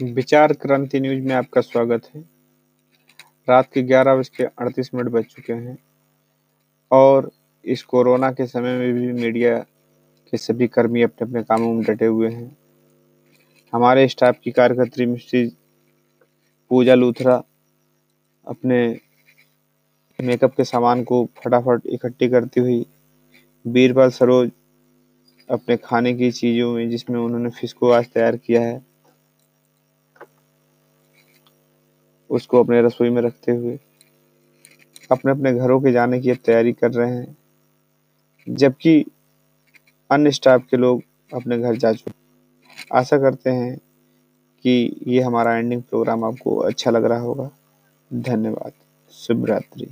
विचार क्रांति न्यूज़ में आपका स्वागत है। रात के ग्यारह बज के अड़तीस मिनट बज चुके हैं और इस कोरोना के समय में भी मीडिया के सभी कर्मी अपने अपने कामों में डटे हुए हैं। हमारे स्टाफ की कार्यकर्त्री मिस्ट्री पूजा लूथरा अपने मेकअप के सामान को फटाफट इकट्ठी करती हुई बीरबल सरोज अपने खाने की चीज़ों में जिसमें उन्होंने फ़िश को आज तैयार किया है उसको अपने रसोई में रखते हुए। अपने अपने घरों के जाने की तैयारी कर रहे हैं। जबकि अन्य स्टाफ के लोग अपने घर जा चुके आशा करते हैं कि ये हमारा एंडिंग प्रोग्राम आपको अच्छा लग रहा होगा। धन्यवाद। शुभ रात्रि